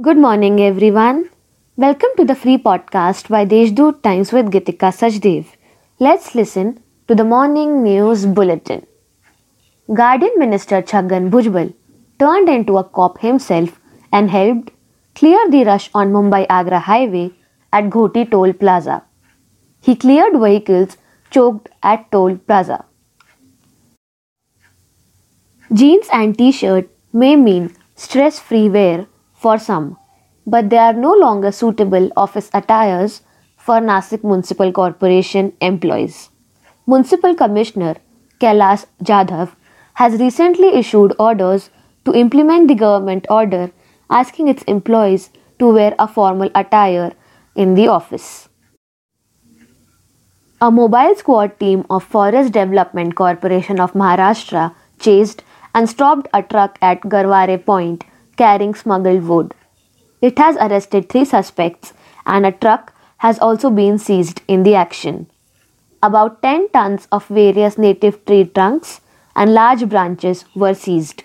Good morning, everyone. Welcome to the free podcast by Deshdoot Times with Gitika Sajdev. Let's listen to the morning news bulletin. Guardian Minister Chhagan Bhujbal turned into a cop himself and helped clear the rush on Mumbai Agra highway at Ghoti Toll Plaza. He cleared vehicles choked at Toll Plaza. Jeans and t shirt may mean stress free wear for some, but they are no longer suitable office attires for Nasik Municipal Corporation employees. Municipal Commissioner Kailash Jadhav has recently issued orders to implement the government order asking its employees to wear a formal attire in the office. A mobile squad team of Forest Development Corporation of Maharashtra chased and stopped a truck at Garware Point carrying smuggled wood. It has arrested three suspects and a truck has also been seized in the action. About 10 tons of various native tree trunks and large branches were seized.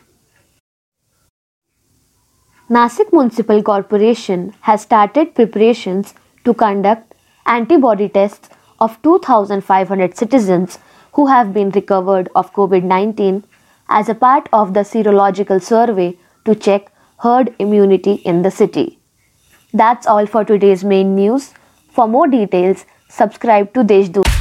Nasik Municipal Corporation has started preparations to conduct antibody tests of 2,500 citizens who have been recovered of COVID 19 as a part of the serological survey to check herd immunity in the city. That's all for today's main news. For more details, subscribe to Deshdoot.